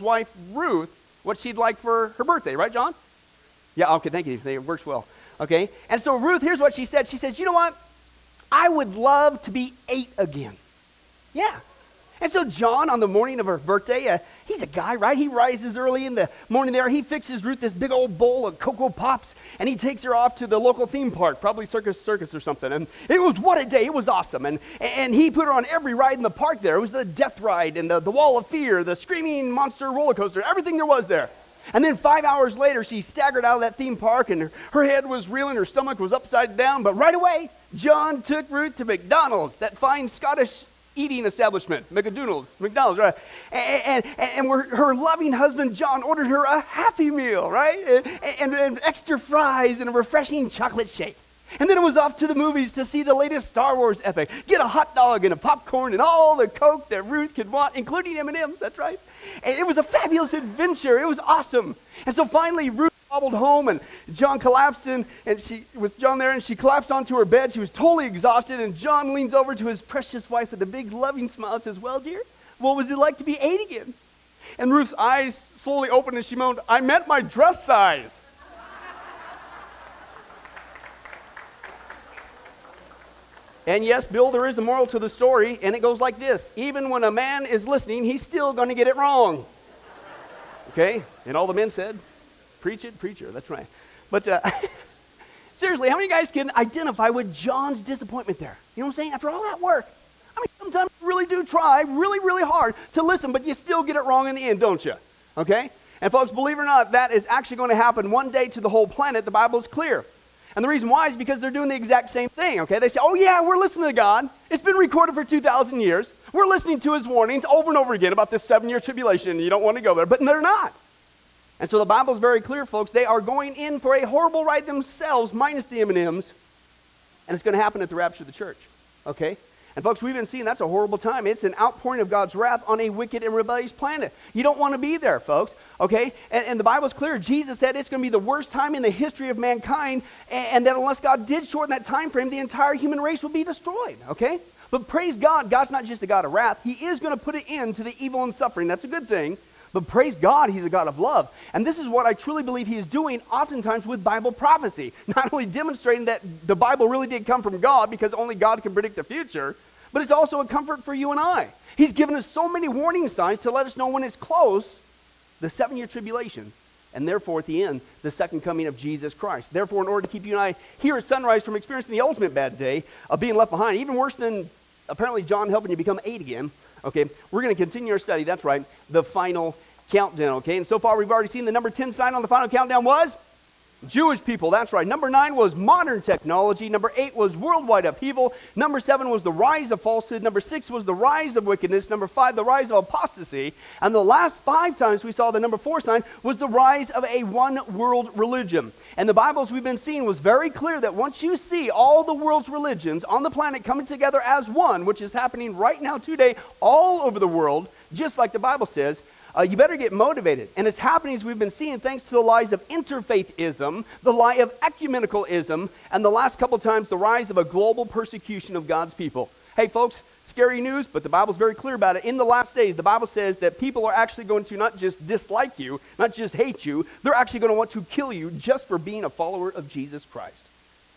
his wife Ruth what she'd like for her birthday, right, John? Yeah, okay, thank you. It works well. Okay? And so Ruth, here's what she said. She says, You know what? I would love to be eight again. Yeah. And so John, on the morning of her birthday, uh, he's a guy, right? He rises early in the morning there. He fixes Ruth this big old bowl of Cocoa Pops, and he takes her off to the local theme park, probably Circus Circus or something. And it was what a day. It was awesome. And, and he put her on every ride in the park there. It was the Death Ride and the, the Wall of Fear, the Screaming Monster roller coaster, everything there was there. And then five hours later, she staggered out of that theme park and her, her, head was reeling, her stomach was upside down. But right away, John took Ruth to McDonald's, that fine Scottish eating establishment, McDonald's, McDonald's, right? And, and, and her loving husband, John, ordered her a Happy Meal, right? And, and, and extra fries and a refreshing chocolate shake. And then it was off to the movies to see the latest Star Wars epic. Get a hot dog and a popcorn and all the Coke that Ruth could want, including M&Ms, that's right. And it was a fabulous adventure. It was awesome. And so finally, Ruth hobbled home and John collapsed in, and she was John there, and she collapsed onto her bed. She was totally exhausted, and John leans over to his precious wife with a big loving smile and says, Well, dear, what was it like to be eight again? And Ruth's eyes slowly opened and she moaned, I meant my dress size. And yes, Bill, there is a moral to the story, and it goes like this Even when a man is listening, he's still going to get it wrong. Okay? And all the men said, Preach it, preacher. That's right. But uh, seriously, how many guys can identify with John's disappointment there? You know what I'm saying? After all that work, I mean, sometimes you really do try really, really hard to listen, but you still get it wrong in the end, don't you? Okay? And folks, believe it or not, that is actually going to happen one day to the whole planet. The Bible is clear. And the reason why is because they're doing the exact same thing, okay? They say, oh, yeah, we're listening to God. It's been recorded for 2,000 years. We're listening to his warnings over and over again about this seven year tribulation. You don't want to go there. But they're not. And so the Bible's very clear, folks. They are going in for a horrible ride themselves, minus the M&Ms, and it's going to happen at the rapture of the church. Okay? And folks, we've been seeing that's a horrible time. It's an outpouring of God's wrath on a wicked and rebellious planet. You don't want to be there, folks. Okay? And, and the Bible's clear. Jesus said it's going to be the worst time in the history of mankind, and, and that unless God did shorten that time frame, the entire human race will be destroyed. Okay? But praise God, God's not just a God of wrath. He is going to put an end to the evil and suffering. That's a good thing. But praise God, He's a God of love. And this is what I truly believe He is doing oftentimes with Bible prophecy. Not only demonstrating that the Bible really did come from God because only God can predict the future, but it's also a comfort for you and I. He's given us so many warning signs to let us know when it's close, the seven year tribulation, and therefore at the end, the second coming of Jesus Christ. Therefore, in order to keep you and I here at sunrise from experiencing the ultimate bad day of being left behind, even worse than apparently John helping you become eight again, Okay, we're going to continue our study. That's right, the final countdown. Okay, and so far we've already seen the number 10 sign on the final countdown was Jewish people, that's right. Number nine was modern technology. Number eight was worldwide upheaval. Number seven was the rise of falsehood. Number six was the rise of wickedness. Number five, the rise of apostasy. And the last five times we saw the number four sign was the rise of a one world religion. And the Bibles we've been seeing was very clear that once you see all the world's religions on the planet coming together as one, which is happening right now today all over the world, just like the Bible says, uh, you better get motivated. And it's happening as we've been seeing thanks to the lies of interfaithism, the lie of ecumenicalism, and the last couple times the rise of a global persecution of God's people. Hey, folks, scary news, but the Bible's very clear about it. In the last days, the Bible says that people are actually going to not just dislike you, not just hate you, they're actually going to want to kill you just for being a follower of Jesus Christ.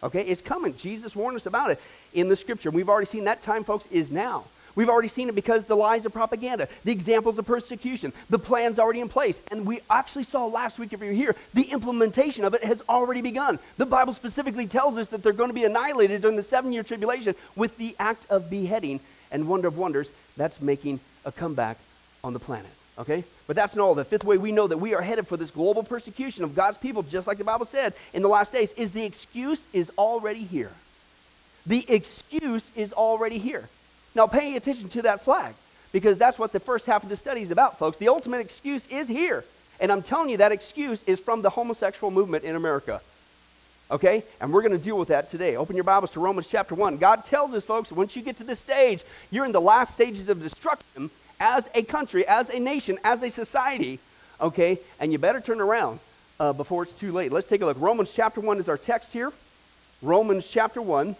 Okay, it's coming. Jesus warned us about it in the scripture. We've already seen that time, folks, is now. We've already seen it because the lies of propaganda, the examples of persecution, the plan's already in place. And we actually saw last week, if you're here, the implementation of it has already begun. The Bible specifically tells us that they're going to be annihilated during the seven year tribulation with the act of beheading. And wonder of wonders, that's making a comeback on the planet. Okay? But that's not all. The fifth way we know that we are headed for this global persecution of God's people, just like the Bible said in the last days, is the excuse is already here. The excuse is already here. Now, pay attention to that flag because that's what the first half of the study is about, folks. The ultimate excuse is here. And I'm telling you, that excuse is from the homosexual movement in America. Okay? And we're going to deal with that today. Open your Bibles to Romans chapter 1. God tells us, folks, once you get to this stage, you're in the last stages of destruction as a country, as a nation, as a society. Okay? And you better turn around uh, before it's too late. Let's take a look. Romans chapter 1 is our text here. Romans chapter 1,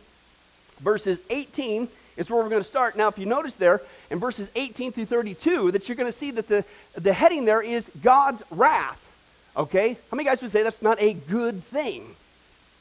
verses 18 is where we're going to start. Now, if you notice there in verses 18 through 32, that you're going to see that the, the heading there is God's wrath. Okay? How many guys would say that's not a good thing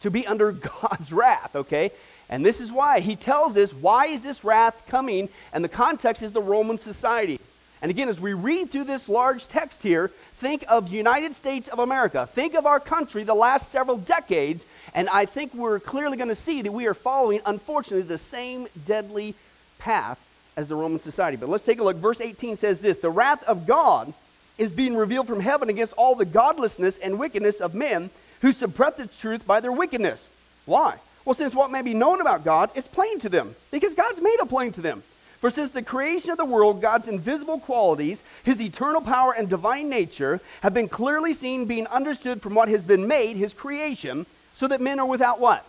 to be under God's wrath? Okay? And this is why. He tells us why is this wrath coming, and the context is the Roman society. And again, as we read through this large text here, think of United States of America. Think of our country the last several decades, and I think we're clearly going to see that we are following, unfortunately, the same deadly path as the Roman society. But let's take a look. Verse 18 says this The wrath of God is being revealed from heaven against all the godlessness and wickedness of men who suppress the truth by their wickedness. Why? Well, since what may be known about God is plain to them, because God's made it plain to them. For since the creation of the world, God's invisible qualities, his eternal power and divine nature, have been clearly seen, being understood from what has been made, his creation, so that men are without what?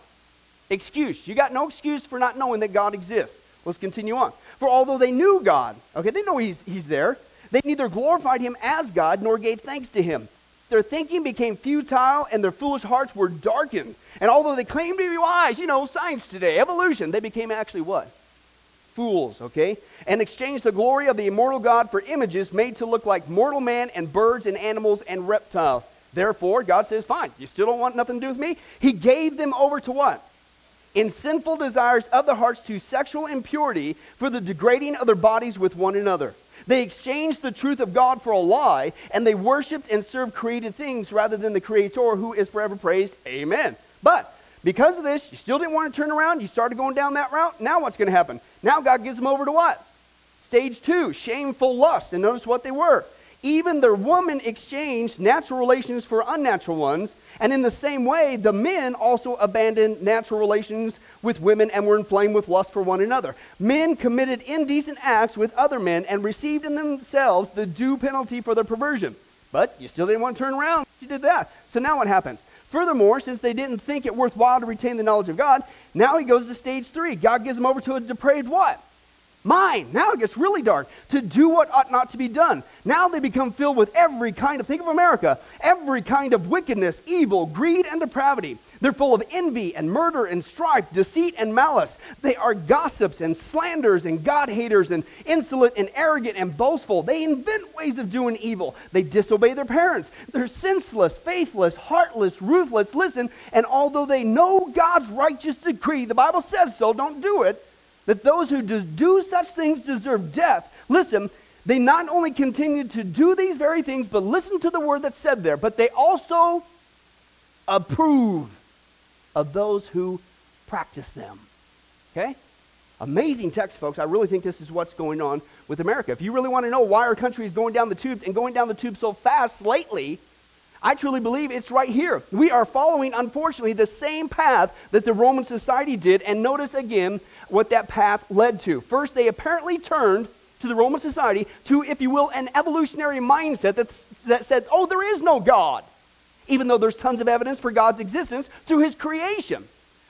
Excuse. You got no excuse for not knowing that God exists. Let's continue on. For although they knew God, okay, they know he's, he's there, they neither glorified him as God nor gave thanks to him. Their thinking became futile and their foolish hearts were darkened. And although they claimed to be wise, you know, science today, evolution, they became actually what? Fools, okay? And exchanged the glory of the immortal God for images made to look like mortal man and birds and animals and reptiles. Therefore, God says, fine, you still don't want nothing to do with me? He gave them over to what? In sinful desires of the hearts to sexual impurity for the degrading of their bodies with one another they exchanged the truth of God for a lie, and they worshiped and served created things rather than the Creator who is forever praised. Amen. But because of this, you still didn't want to turn around. You started going down that route. Now what's going to happen? Now God gives them over to what? Stage two, shameful lust. And notice what they were even the woman exchanged natural relations for unnatural ones. And in the same way, the men also abandoned natural relations with women and were inflamed with lust for one another. Men committed indecent acts with other men and received in themselves the due penalty for their perversion. But you still didn't want to turn around. You did that. So now what happens? Furthermore, since they didn't think it worthwhile to retain the knowledge of God, now he goes to stage three. God gives them over to a depraved what? Mine. Now it gets really dark. To do what ought not to be done. Now they become filled with every kind of, think of America, every kind of wickedness, evil, greed, and depravity. They're full of envy and murder and strife, deceit and malice. They are gossips and slanders and God haters and insolent and arrogant and boastful. They invent ways of doing evil. They disobey their parents. They're senseless, faithless, heartless, ruthless. Listen, and although they know God's righteous decree, the Bible says so, don't do it that those who do such things deserve death. Listen, they not only continue to do these very things, but listen to the word that's said there, but they also approve of those who practice them. Okay? Amazing text, folks. I really think this is what's going on with America. If you really want to know why our country is going down the tubes and going down the tubes so fast lately, I truly believe it's right here. We are following, unfortunately, the same path that the Roman society did. And notice again what that path led to. First, they apparently turned to the Roman society to, if you will, an evolutionary mindset that, that said, oh, there is no God, even though there's tons of evidence for God's existence through his creation.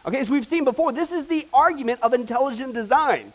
Okay, as we've seen before, this is the argument of intelligent design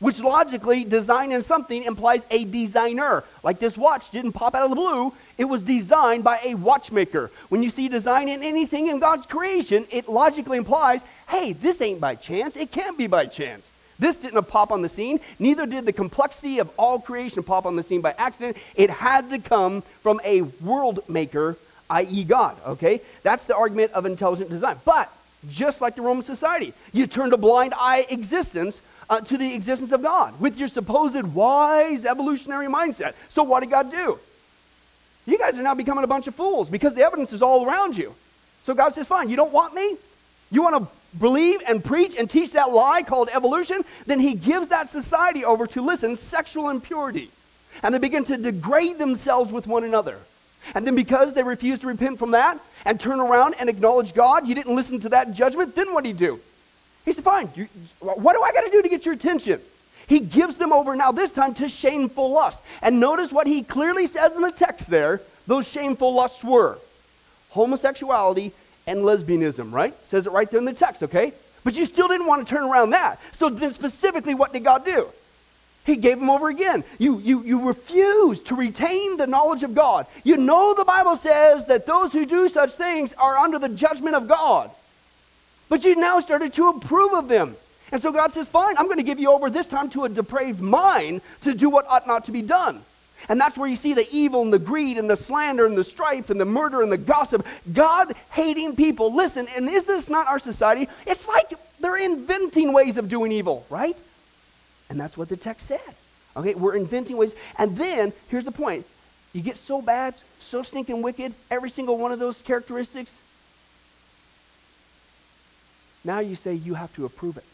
which logically design in something implies a designer. Like this watch didn't pop out of the blue, it was designed by a watchmaker. When you see design in anything in God's creation, it logically implies, hey, this ain't by chance, it can't be by chance. This didn't pop on the scene, neither did the complexity of all creation pop on the scene by accident. It had to come from a world maker, i.e., God, okay? That's the argument of intelligent design. But just like the Roman society, you turned a blind eye existence uh, to the existence of God with your supposed wise evolutionary mindset. So, what did God do? You guys are now becoming a bunch of fools because the evidence is all around you. So, God says, Fine, you don't want me? You want to believe and preach and teach that lie called evolution? Then He gives that society over to, listen, sexual impurity. And they begin to degrade themselves with one another. And then because they refuse to repent from that and turn around and acknowledge God, you didn't listen to that judgment, then what do you do? He said, Fine, you, what do I got to do to get your attention? He gives them over now, this time, to shameful lust. And notice what he clearly says in the text there those shameful lusts were homosexuality and lesbianism, right? Says it right there in the text, okay? But you still didn't want to turn around that. So then, specifically, what did God do? He gave them over again. You, you, you refuse to retain the knowledge of God. You know the Bible says that those who do such things are under the judgment of God. But you now started to approve of them. And so God says, Fine, I'm going to give you over this time to a depraved mind to do what ought not to be done. And that's where you see the evil and the greed and the slander and the strife and the murder and the gossip. God hating people. Listen, and is this not our society? It's like they're inventing ways of doing evil, right? And that's what the text said. Okay, we're inventing ways. And then, here's the point you get so bad, so stinking wicked, every single one of those characteristics. Now you say you have to approve it.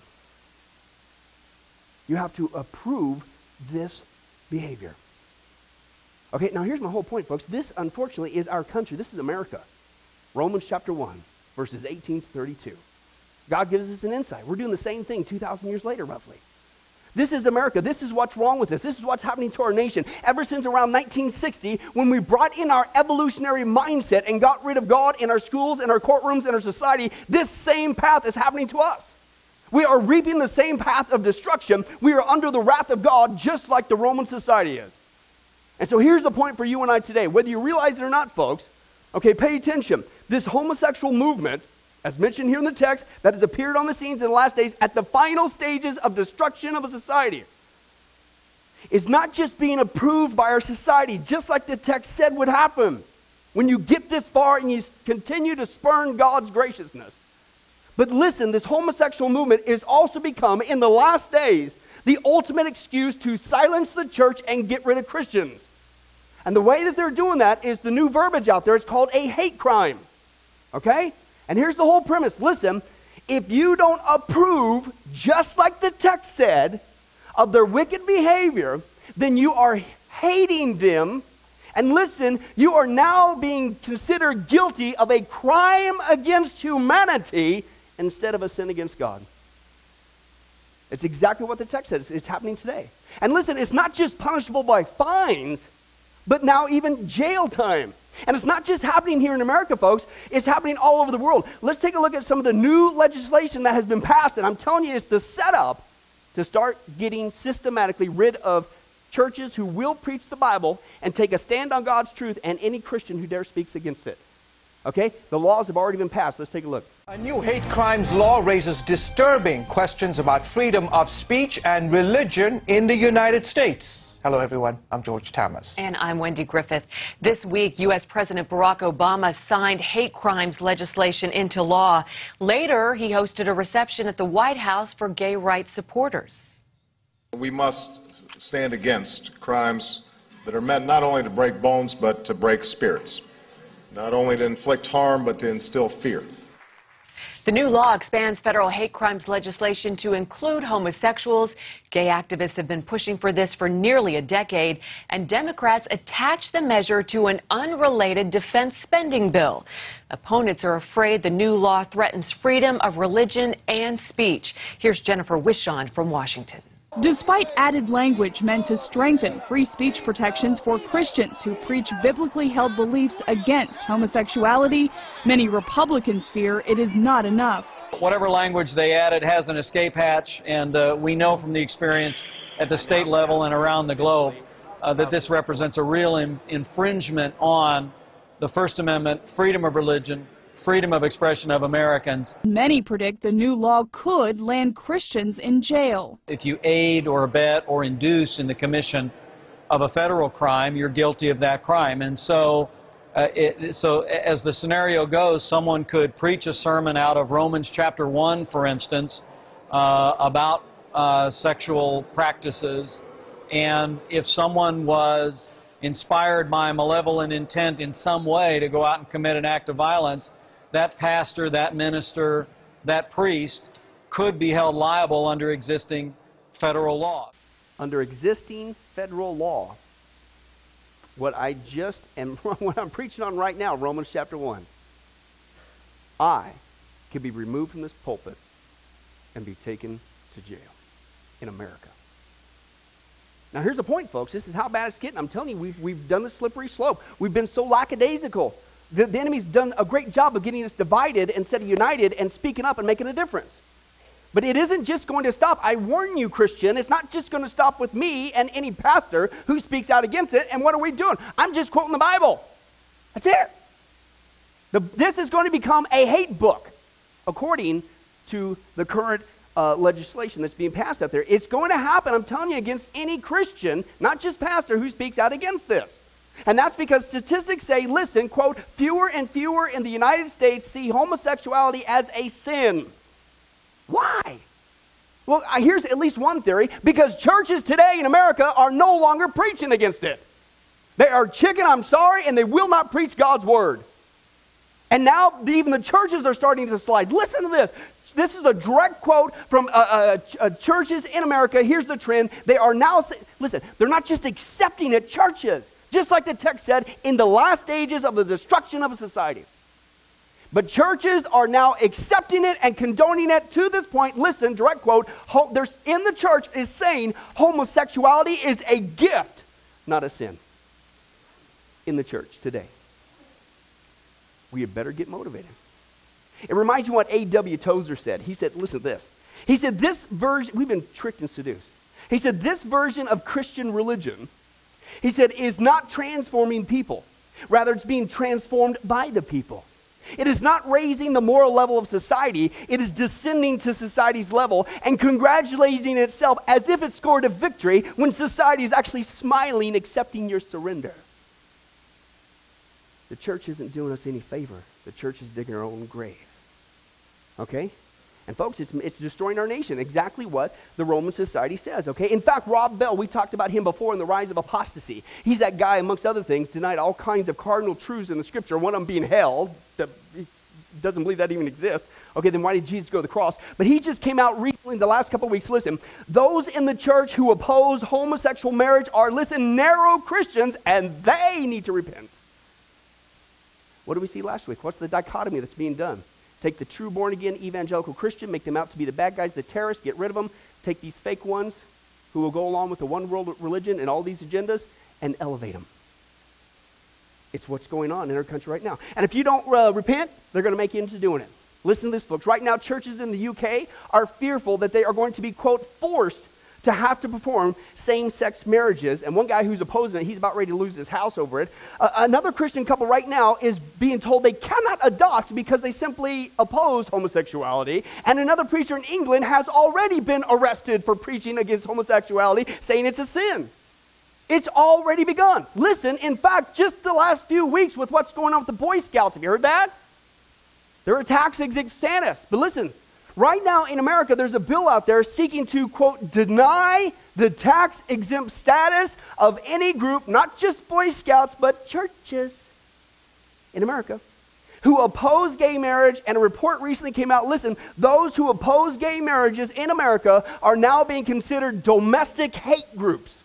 You have to approve this behavior. Okay, now here's my whole point, folks. This, unfortunately, is our country. This is America. Romans chapter 1, verses 18 to 32. God gives us an insight. We're doing the same thing 2,000 years later, roughly. This is America. This is what's wrong with us. This is what's happening to our nation. Ever since around 1960, when we brought in our evolutionary mindset and got rid of God in our schools, in our courtrooms, in our society, this same path is happening to us. We are reaping the same path of destruction. We are under the wrath of God, just like the Roman society is. And so here's the point for you and I today. Whether you realize it or not, folks, okay, pay attention. This homosexual movement, as mentioned here in the text, that has appeared on the scenes in the last days at the final stages of destruction of a society, is not just being approved by our society, just like the text said would happen when you get this far and you continue to spurn God's graciousness. But listen, this homosexual movement is also become, in the last days, the ultimate excuse to silence the church and get rid of Christians. And the way that they're doing that is the new verbiage out there. It's called a hate crime. Okay? And here's the whole premise listen, if you don't approve, just like the text said, of their wicked behavior, then you are hating them. And listen, you are now being considered guilty of a crime against humanity instead of a sin against God. It's exactly what the text says. It's happening today. And listen, it's not just punishable by fines, but now even jail time. And it's not just happening here in America, folks, it's happening all over the world. Let's take a look at some of the new legislation that has been passed. And I'm telling you, it's the setup to start getting systematically rid of churches who will preach the Bible and take a stand on God's truth and any Christian who dare speaks against it. Okay? The laws have already been passed. Let's take a look. A new hate crimes law raises disturbing questions about freedom of speech and religion in the United States. Hello, everyone. I'm George Thomas. And I'm Wendy Griffith. This week, U.S. President Barack Obama signed hate crimes legislation into law. Later, he hosted a reception at the White House for gay rights supporters. We must stand against crimes that are meant not only to break bones, but to break spirits. Not only to inflict harm, but to instill fear. The new law expands federal hate crimes legislation to include homosexuals. Gay activists have been pushing for this for nearly a decade, and Democrats attach the measure to an unrelated defense spending bill. Opponents are afraid the new law threatens freedom of religion and speech. Here's Jennifer Wishon from Washington. Despite added language meant to strengthen free speech protections for Christians who preach biblically held beliefs against homosexuality, many Republicans fear it is not enough. Whatever language they added has an escape hatch, and uh, we know from the experience at the state level and around the globe uh, that this represents a real infringement on the First Amendment, freedom of religion, freedom of expression of Americans. Many predict the new law could land Christians in jail. If you aid or abet or induce in the commission of a federal crime, you're guilty of that crime. And so, uh, it, so as the scenario goes, someone could preach a sermon out of Romans chapter 1, for instance, uh, about uh, sexual practices. And if someone was inspired by malevolent intent in some way to go out and commit an act of violence, that pastor, that minister, that priest could be held liable under existing federal law. Under existing federal law, what I just am, what I'm preaching on right now, Romans chapter 1, I could be removed from this pulpit and be taken to jail in America. Now, here's the point, folks. This is how bad it's getting. I'm telling you, we've, we've done the slippery slope. We've been so lackadaisical the, the enemy's done a great job of getting us divided instead of united and speaking up and making a difference. But it isn't just going to stop. I warn you, Christian, it's not just going to stop with me and any pastor who speaks out against it. And what are we doing? I'm just quoting the Bible. That's it. The, this is going to become a hate book, according to the current uh, legislation that's being passed out there. It's going to happen, I'm telling you, against any Christian, not just pastor, who speaks out against this. And that's because statistics say, listen, quote, fewer and fewer in the United States see homosexuality as a sin. Why? Well, here's at least one theory because churches today in America are no longer preaching against it. They are chicken, I'm sorry, and they will not preach God's word. And now even the churches are starting to slide. Listen to this. This is a direct quote from uh, uh, uh, churches in America. Here's the trend. They are now, listen, they're not just accepting it, churches, just like the text said, in the last stages of the destruction of a society. But churches are now accepting it and condoning it to this point. Listen, direct quote, there's in the church is saying homosexuality is a gift, not a sin. In the church today. We had better get motivated. It reminds me what A.W. Tozer said. He said, listen to this. He said, this version, we've been tricked and seduced. He said, this version of Christian religion, he said, is not transforming people. Rather, it's being transformed by the people. It is not raising the moral level of society, it is descending to society's level and congratulating itself as if it scored a victory when society is actually smiling, accepting your surrender. The church isn't doing us any favor. The church is digging our own grave. Okay? And folks, it's, it's destroying our nation. Exactly what the Roman society says, okay? In fact, Rob Bell, we talked about him before in the rise of apostasy. He's that guy, amongst other things, denied all kinds of cardinal truths in the scripture, one of them being hell. That he doesn't believe that even exists. Okay, then why did Jesus go to the cross? But he just came out recently in the last couple weeks. Listen, those in the church who oppose homosexual marriage are, listen, narrow Christians, and they need to repent. What did we see last week? What's the dichotomy that's being done? Take the true born again evangelical Christian, make them out to be the bad guys, the terrorists, get rid of them. Take these fake ones who will go along with the one world religion and all these agendas and elevate them. It's what's going on in our country right now. And if you don't uh, repent, they're going to make you into doing it. Listen to this, folks. Right now, churches in the UK are fearful that they are going to be, quote, forced to have to perform same sex marriages. And one guy who's opposing it, he's about ready to lose his house over it. Uh, another Christian couple right now is being told they cannot adopt because they simply oppose homosexuality. And another preacher in England has already been arrested for preaching against homosexuality, saying it's a sin. It's already begun. Listen, in fact, just the last few weeks with what's going on with the Boy Scouts, have you heard that? Their attacks against Santas. But listen, Right now in America, there's a bill out there seeking to, quote, deny the tax exempt status of any group, not just Boy Scouts, but churches in America, who oppose gay marriage. And a report recently came out listen, those who oppose gay marriages in America are now being considered domestic hate groups.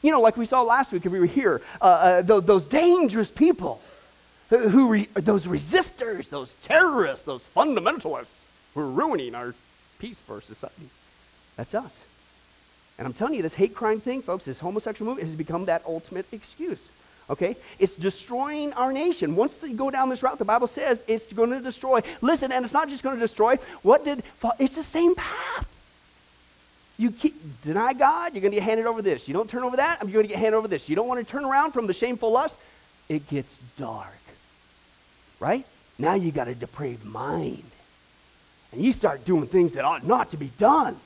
You know, like we saw last week if we were here, uh, uh, those, those dangerous people who re, those resistors, those terrorists, those fundamentalists who are ruining our peace for society. That's us. And I'm telling you, this hate crime thing, folks, this homosexual movement has become that ultimate excuse. Okay? It's destroying our nation. Once you go down this route, the Bible says it's going to destroy. Listen, and it's not just going to destroy. What did, it's the same path. You keep, deny God, you're going to get handed over this. You don't turn over that, you're going to get handed over this. You don't want to turn around from the shameful lust, it gets dark right? Now you got a depraved mind. And you start doing things that ought not to be done.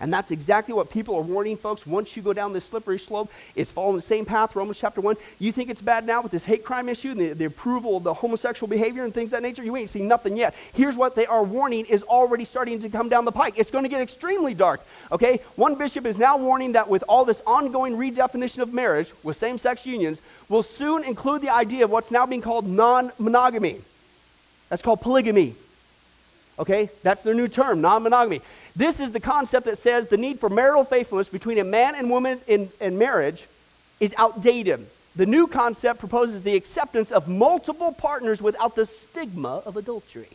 And that's exactly what people are warning folks. Once you go down this slippery slope, it's following the same path, Romans chapter 1. You think it's bad now with this hate crime issue and the, the approval of the homosexual behavior and things that nature? You ain't seen nothing yet. Here's what they are warning is already starting to come down the pike. It's going to get extremely dark. Okay? One bishop is now warning that with all this ongoing redefinition of marriage with same sex unions, will soon include the idea of what's now being called non monogamy. That's called polygamy. Okay? That's their new term, non monogamy. This is the concept that says the need for marital faithfulness between a man and woman in, in marriage is outdated. The new concept proposes the acceptance of multiple partners without the stigma of adultery.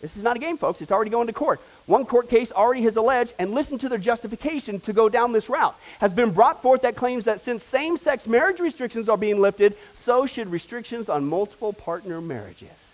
This is not a game, folks. It's already going to court. One court case already has alleged, and listen to their justification to go down this route, has been brought forth that claims that since same sex marriage restrictions are being lifted, so should restrictions on multiple partner marriages.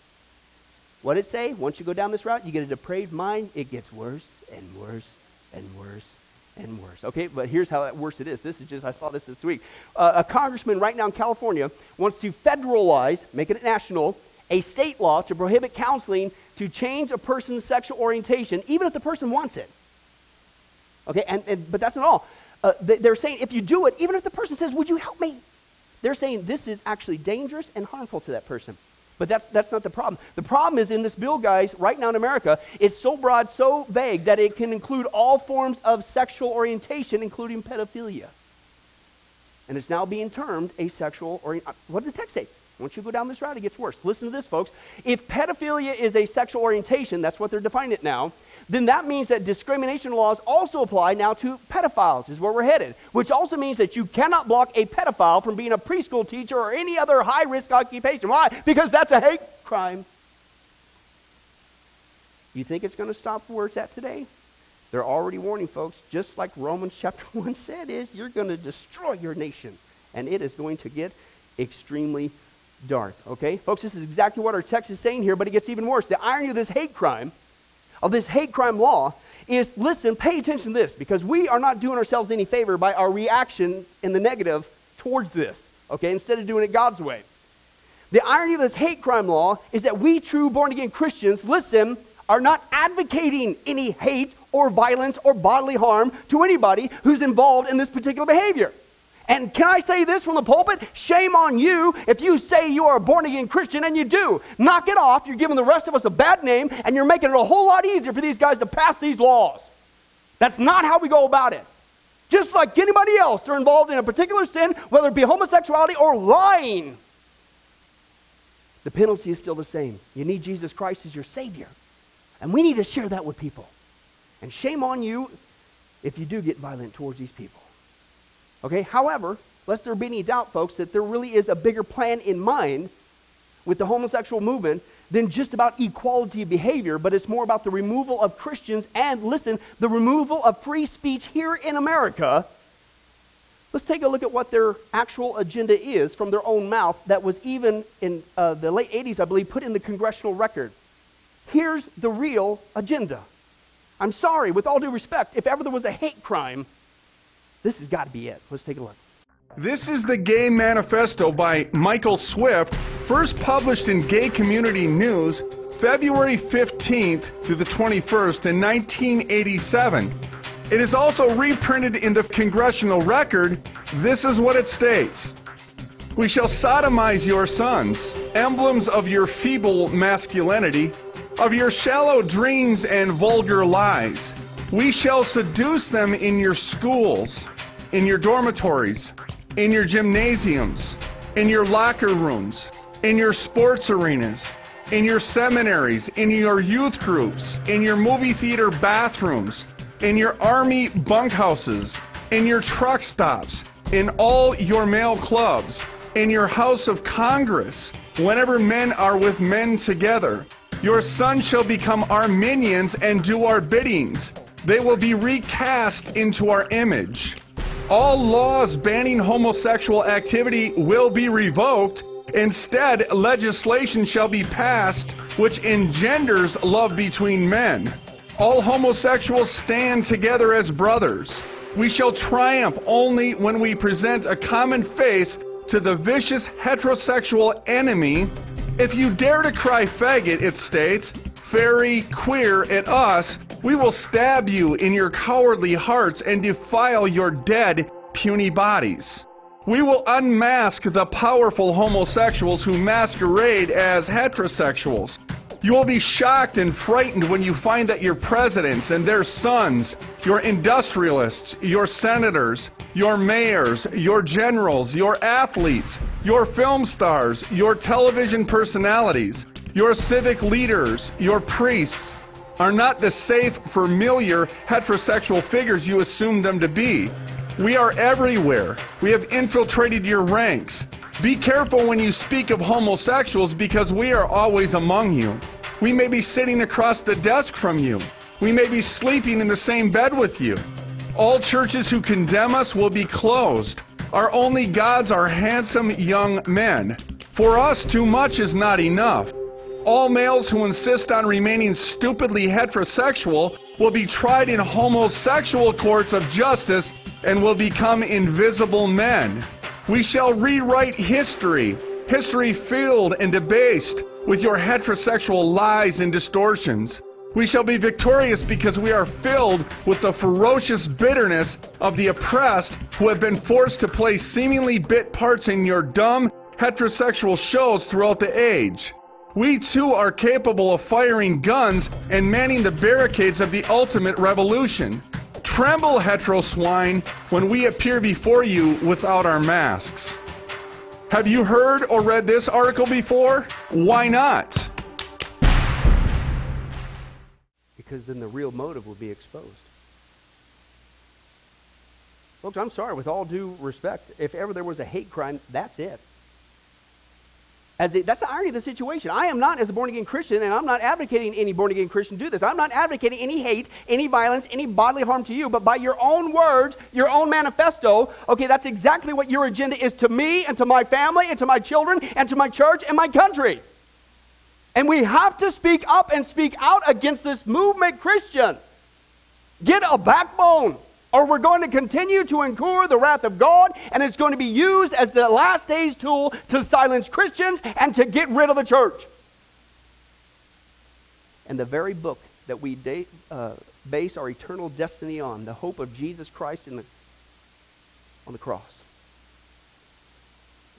What did it say? Once you go down this route, you get a depraved mind, it gets worse and worse and worse and worse. Okay, but here's how worse it is. This is just, I saw this this week. Uh, a congressman right now in California wants to federalize, make it national, a state law to prohibit counseling to change a person's sexual orientation, even if the person wants it. Okay, and, and but that's not all. Uh, they, they're saying if you do it, even if the person says, Would you help me? They're saying this is actually dangerous and harmful to that person. But that's, that's not the problem. The problem is in this bill, guys, right now in America, it's so broad, so vague, that it can include all forms of sexual orientation, including pedophilia. And it's now being termed a sexual orientation. Uh, what did the text say? Once you go down this route, it gets worse. Listen to this, folks. If pedophilia is a sexual orientation, that's what they're defining it now, then that means that discrimination laws also apply now to pedophiles, is where we're headed. Which also means that you cannot block a pedophile from being a preschool teacher or any other high risk occupation. Why? Because that's a hate crime. You think it's going to stop where it's at today? They're already warning folks, just like Romans chapter 1 said, is you're going to destroy your nation. And it is going to get extremely dark. Okay? Folks, this is exactly what our text is saying here, but it gets even worse. The irony of this hate crime of this hate crime law is listen, pay attention to this because we are not doing ourselves any favor by our reaction in the negative towards this, okay, instead of doing it God's way. The irony of this hate crime law is that we true born again Christians, listen, are not advocating any hate or violence or bodily harm to anybody who's involved in this particular behavior. And can I say this from the pulpit? Shame on you if you say you are a born again Christian and you do. Knock it off. You're giving the rest of us a bad name and you're making it a whole lot easier for these guys to pass these laws. That's not how we go about it. Just like anybody else, they're involved in a particular sin, whether it be homosexuality or lying. The penalty is still the same. You need Jesus Christ as your Savior. And we need to share that with people. And shame on you if you do get violent towards these people. Okay, however, lest there be any doubt, folks, that there really is a bigger plan in mind with the homosexual movement than just about equality of behavior, but it's more about the removal of Christians and, listen, the removal of free speech here in America. Let's take a look at what their actual agenda is from their own mouth that was even in uh, the late 80s, I believe, put in the congressional record. Here's the real agenda. I'm sorry, with all due respect, if ever there was a hate crime, this has got to be it. Let's take a look. This is the Gay Manifesto by Michael Swift, first published in Gay Community News February 15th through the 21st in 1987. It is also reprinted in the Congressional Record. This is what it states. We shall sodomize your sons, emblems of your feeble masculinity, of your shallow dreams and vulgar lies. We shall seduce them in your schools, in your dormitories, in your gymnasiums, in your locker rooms, in your sports arenas, in your seminaries, in your youth groups, in your movie theater bathrooms, in your army bunkhouses, in your truck stops, in all your male clubs, in your House of Congress, whenever men are with men together. Your sons shall become our minions and do our biddings. They will be recast into our image. All laws banning homosexual activity will be revoked. Instead, legislation shall be passed which engenders love between men. All homosexuals stand together as brothers. We shall triumph only when we present a common face to the vicious heterosexual enemy. If you dare to cry faggot, it states, fairy, queer at us, we will stab you in your cowardly hearts and defile your dead, puny bodies. We will unmask the powerful homosexuals who masquerade as heterosexuals. You will be shocked and frightened when you find that your presidents and their sons, your industrialists, your senators, your mayors, your generals, your athletes, your film stars, your television personalities, your civic leaders, your priests, are not the safe, familiar heterosexual figures you assume them to be. We are everywhere. We have infiltrated your ranks. Be careful when you speak of homosexuals because we are always among you. We may be sitting across the desk from you. We may be sleeping in the same bed with you. All churches who condemn us will be closed. Our only gods are handsome young men. For us, too much is not enough. All males who insist on remaining stupidly heterosexual will be tried in homosexual courts of justice and will become invisible men. We shall rewrite history, history filled and debased with your heterosexual lies and distortions. We shall be victorious because we are filled with the ferocious bitterness of the oppressed who have been forced to play seemingly bit parts in your dumb heterosexual shows throughout the age. We too are capable of firing guns and manning the barricades of the ultimate revolution. Tremble, hetero swine, when we appear before you without our masks. Have you heard or read this article before? Why not? Because then the real motive will be exposed. Folks, I'm sorry, with all due respect, if ever there was a hate crime, that's it. As that's the irony of the situation. I am not, as a born again Christian, and I'm not advocating any born again Christian do this. I'm not advocating any hate, any violence, any bodily harm to you, but by your own words, your own manifesto, okay, that's exactly what your agenda is to me and to my family and to my children and to my church and my country. And we have to speak up and speak out against this movement, Christian. Get a backbone or we're going to continue to incur the wrath of God, and it's going to be used as the last days tool to silence Christians and to get rid of the church. And the very book that we de- uh, base our eternal destiny on, the hope of Jesus Christ in the, on the cross,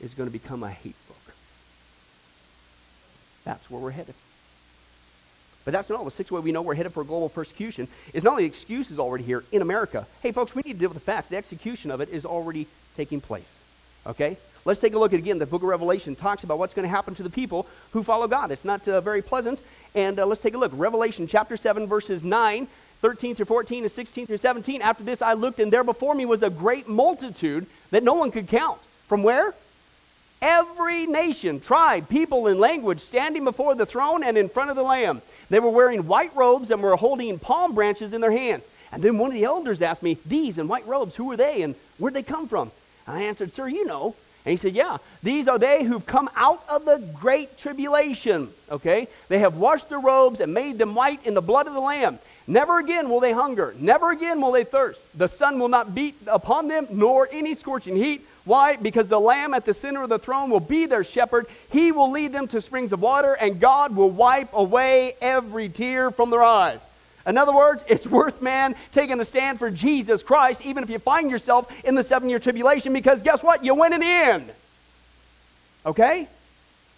is going to become a hate book. That's where we're headed. But that's not all. The sixth way we know we're headed for global persecution is not only the excuse is already here in America. Hey, folks, we need to deal with the facts. The execution of it is already taking place. Okay? Let's take a look at again. The book of Revelation talks about what's going to happen to the people who follow God. It's not uh, very pleasant. And uh, let's take a look. Revelation chapter 7, verses 9, 13 through 14, and 16 through 17. After this, I looked, and there before me was a great multitude that no one could count. From where? Every nation, tribe, people, and language standing before the throne and in front of the Lamb. They were wearing white robes and were holding palm branches in their hands. And then one of the elders asked me, These in white robes, who are they and where'd they come from? And I answered, Sir, you know. And he said, Yeah, these are they who've come out of the great tribulation. Okay? They have washed their robes and made them white in the blood of the Lamb. Never again will they hunger. Never again will they thirst. The sun will not beat upon them, nor any scorching heat. Why? Because the Lamb at the center of the throne will be their shepherd. He will lead them to springs of water, and God will wipe away every tear from their eyes. In other words, it's worth man taking a stand for Jesus Christ, even if you find yourself in the seven year tribulation, because guess what? You win in the end. Okay?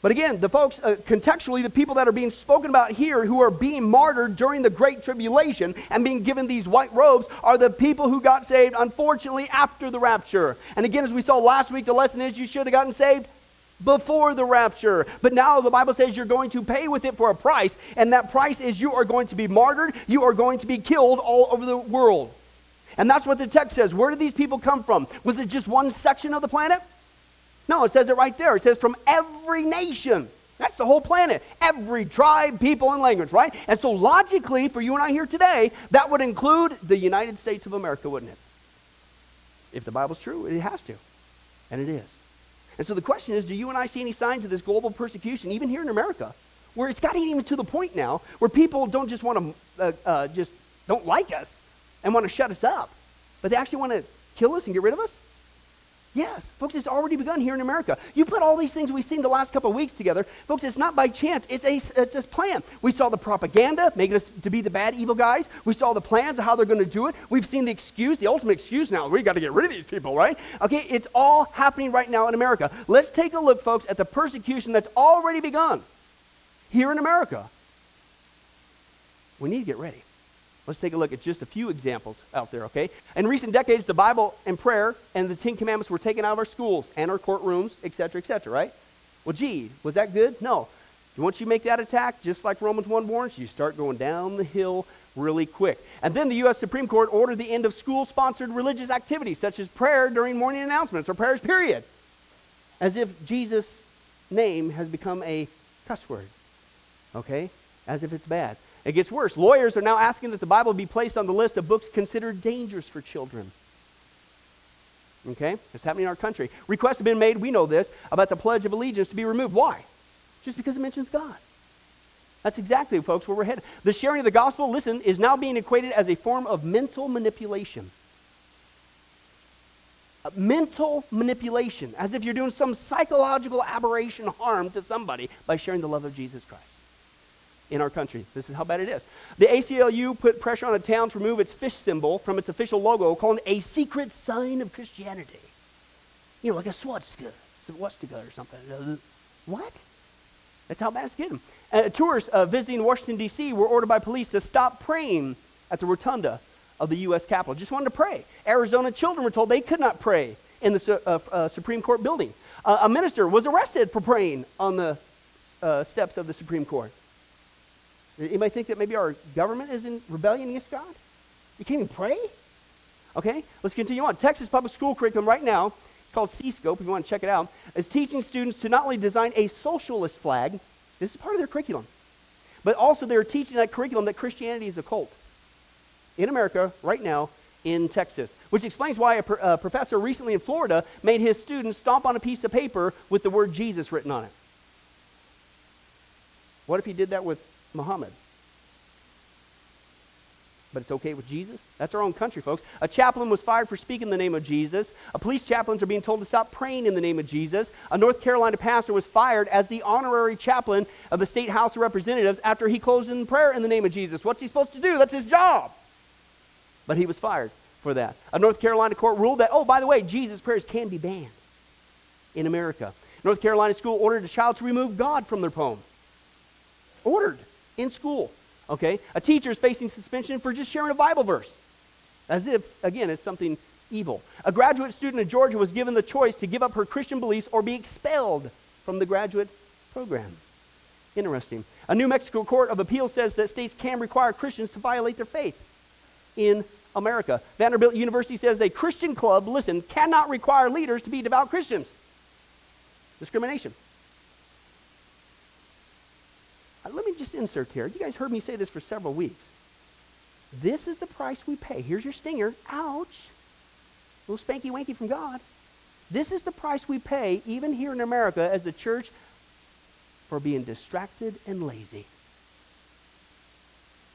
But again, the folks, uh, contextually, the people that are being spoken about here who are being martyred during the Great Tribulation and being given these white robes are the people who got saved, unfortunately, after the rapture. And again, as we saw last week, the lesson is you should have gotten saved before the rapture. But now the Bible says you're going to pay with it for a price, and that price is you are going to be martyred, you are going to be killed all over the world. And that's what the text says. Where did these people come from? Was it just one section of the planet? No, it says it right there. It says from every nation. That's the whole planet. Every tribe, people, and language, right? And so logically, for you and I here today, that would include the United States of America, wouldn't it? If the Bible's true, it has to. And it is. And so the question is, do you and I see any signs of this global persecution, even here in America, where it's gotten even to the point now where people don't just want to, uh, uh, just don't like us and want to shut us up, but they actually want to kill us and get rid of us? Yes, folks, it's already begun here in America. You put all these things we've seen the last couple of weeks together, folks, it's not by chance. It's a, it's a plan. We saw the propaganda making us to be the bad, evil guys. We saw the plans of how they're going to do it. We've seen the excuse, the ultimate excuse now. we got to get rid of these people, right? Okay, it's all happening right now in America. Let's take a look, folks, at the persecution that's already begun here in America. We need to get ready. Let's take a look at just a few examples out there, okay? In recent decades, the Bible and prayer and the Ten Commandments were taken out of our schools and our courtrooms, etc., etc., right? Well, gee, was that good? No. Once you make that attack, just like Romans 1 warns, you start going down the hill really quick. And then the U.S. Supreme Court ordered the end of school sponsored religious activities, such as prayer during morning announcements or prayers, period. As if Jesus' name has become a cuss word, okay? As if it's bad. It gets worse. Lawyers are now asking that the Bible be placed on the list of books considered dangerous for children. Okay? It's happening in our country. Requests have been made, we know this, about the Pledge of Allegiance to be removed. Why? Just because it mentions God. That's exactly, folks, where we're headed. The sharing of the gospel, listen, is now being equated as a form of mental manipulation. Mental manipulation, as if you're doing some psychological aberration harm to somebody by sharing the love of Jesus Christ in our country. This is how bad it is. The ACLU put pressure on a town to remove its fish symbol from its official logo, calling it a secret sign of Christianity. You know, like a swastika, swastika or something. Uh, what? That's how bad it's getting. Uh, tourists uh, visiting Washington, D.C. were ordered by police to stop praying at the rotunda of the U.S. Capitol. Just wanted to pray. Arizona children were told they could not pray in the uh, uh, Supreme Court building. Uh, a minister was arrested for praying on the steps of the Supreme Court. Anybody think that maybe our government is in rebellion against God? You can't even pray? Okay, let's continue on. Texas public school curriculum right now, it's called C-Scope if you want to check it out, is teaching students to not only design a socialist flag, this is part of their curriculum, but also they're teaching that curriculum that Christianity is a cult in America right now in Texas, which explains why a, pr- a uh, professor recently in Florida made his students stomp on a piece of paper with the word Jesus written on it. What if he did that with Muhammad? But it's okay with Jesus? That's our own country, folks. A chaplain was fired for speaking in the name of Jesus. A police chaplains are being told to stop praying in the name of Jesus. A North Carolina pastor was fired as the honorary chaplain of the State House of Representatives after he closed in prayer in the name of Jesus. What's he supposed to do? That's his job but he was fired for that. A North Carolina court ruled that, oh, by the way, Jesus' prayers can be banned in America. North Carolina school ordered a child to remove God from their poem. Ordered in school. Okay? A teacher is facing suspension for just sharing a Bible verse. As if, again, it's something evil. A graduate student in Georgia was given the choice to give up her Christian beliefs or be expelled from the graduate program. Interesting. A New Mexico Court of Appeal says that states can require Christians to violate their faith in America. Vanderbilt University says a Christian club, listen, cannot require leaders to be devout Christians. Discrimination. Uh, Uh, let me just insert here. You guys heard me say this for several weeks. This is the price we pay. Here's your stinger. Ouch. A little spanky wanky from God. This is the price we pay, even here in America, as the church, for being distracted and lazy.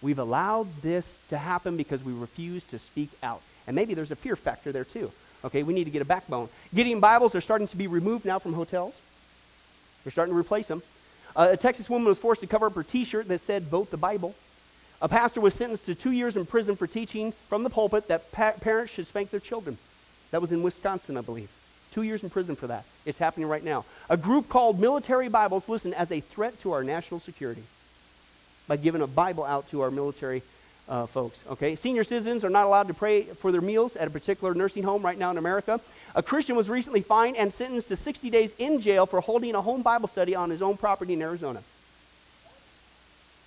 We've allowed this to happen because we refuse to speak out. And maybe there's a fear factor there too. Okay, we need to get a backbone. Gideon Bibles are starting to be removed now from hotels. They're starting to replace them. Uh, a Texas woman was forced to cover up her t shirt that said, Vote the Bible. A pastor was sentenced to two years in prison for teaching from the pulpit that pa- parents should spank their children. That was in Wisconsin, I believe. Two years in prison for that. It's happening right now. A group called Military Bibles, listen, as a threat to our national security by giving a Bible out to our military uh, folks. Okay, senior citizens are not allowed to pray for their meals at a particular nursing home right now in America. A Christian was recently fined and sentenced to 60 days in jail for holding a home Bible study on his own property in Arizona.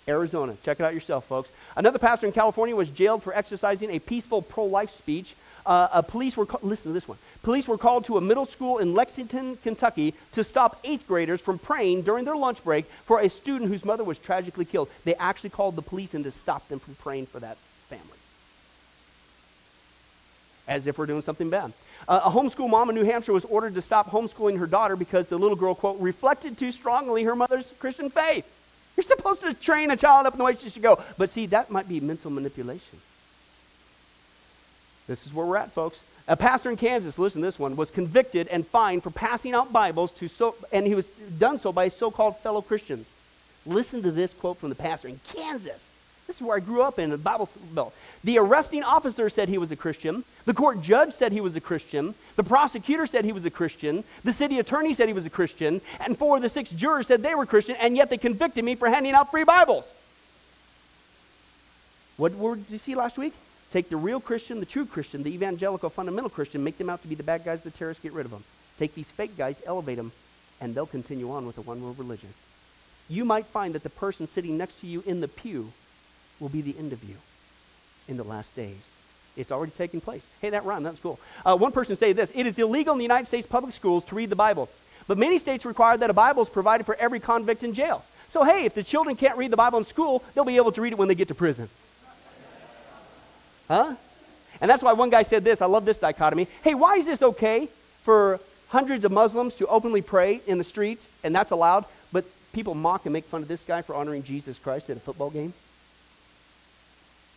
Arizona. Check it out yourself, folks. Another pastor in California was jailed for exercising a peaceful pro life speech uh, police were, listen to this one. Police were called to a middle school in Lexington, Kentucky to stop eighth graders from praying during their lunch break for a student whose mother was tragically killed. They actually called the police in to stop them from praying for that family. As if we're doing something bad. Uh, a homeschool mom in New Hampshire was ordered to stop homeschooling her daughter because the little girl, quote, reflected too strongly her mother's Christian faith. You're supposed to train a child up in the way she should go. But see, that might be mental manipulation. This is where we're at, folks. A pastor in Kansas, listen to this one, was convicted and fined for passing out Bibles to so, and he was done so by so-called fellow Christians. Listen to this quote from the pastor in Kansas. This is where I grew up in the Bible Belt. The arresting officer said he was a Christian. The court judge said he was a Christian. The prosecutor said he was a Christian. The city attorney said he was a Christian. And four of the six jurors said they were Christian, and yet they convicted me for handing out free Bibles. What word did you see last week? Take the real Christian, the true Christian, the evangelical fundamental Christian, make them out to be the bad guys, the terrorists, get rid of them. Take these fake guys, elevate them, and they'll continue on with the one world religion. You might find that the person sitting next to you in the pew will be the end of you in the last days. It's already taking place. Hey, that rhymed. That's cool. Uh, one person say this It is illegal in the United States public schools to read the Bible, but many states require that a Bible is provided for every convict in jail. So, hey, if the children can't read the Bible in school, they'll be able to read it when they get to prison. Huh? And that's why one guy said this. I love this dichotomy. Hey, why is this okay for hundreds of Muslims to openly pray in the streets, and that's allowed, but people mock and make fun of this guy for honoring Jesus Christ at a football game?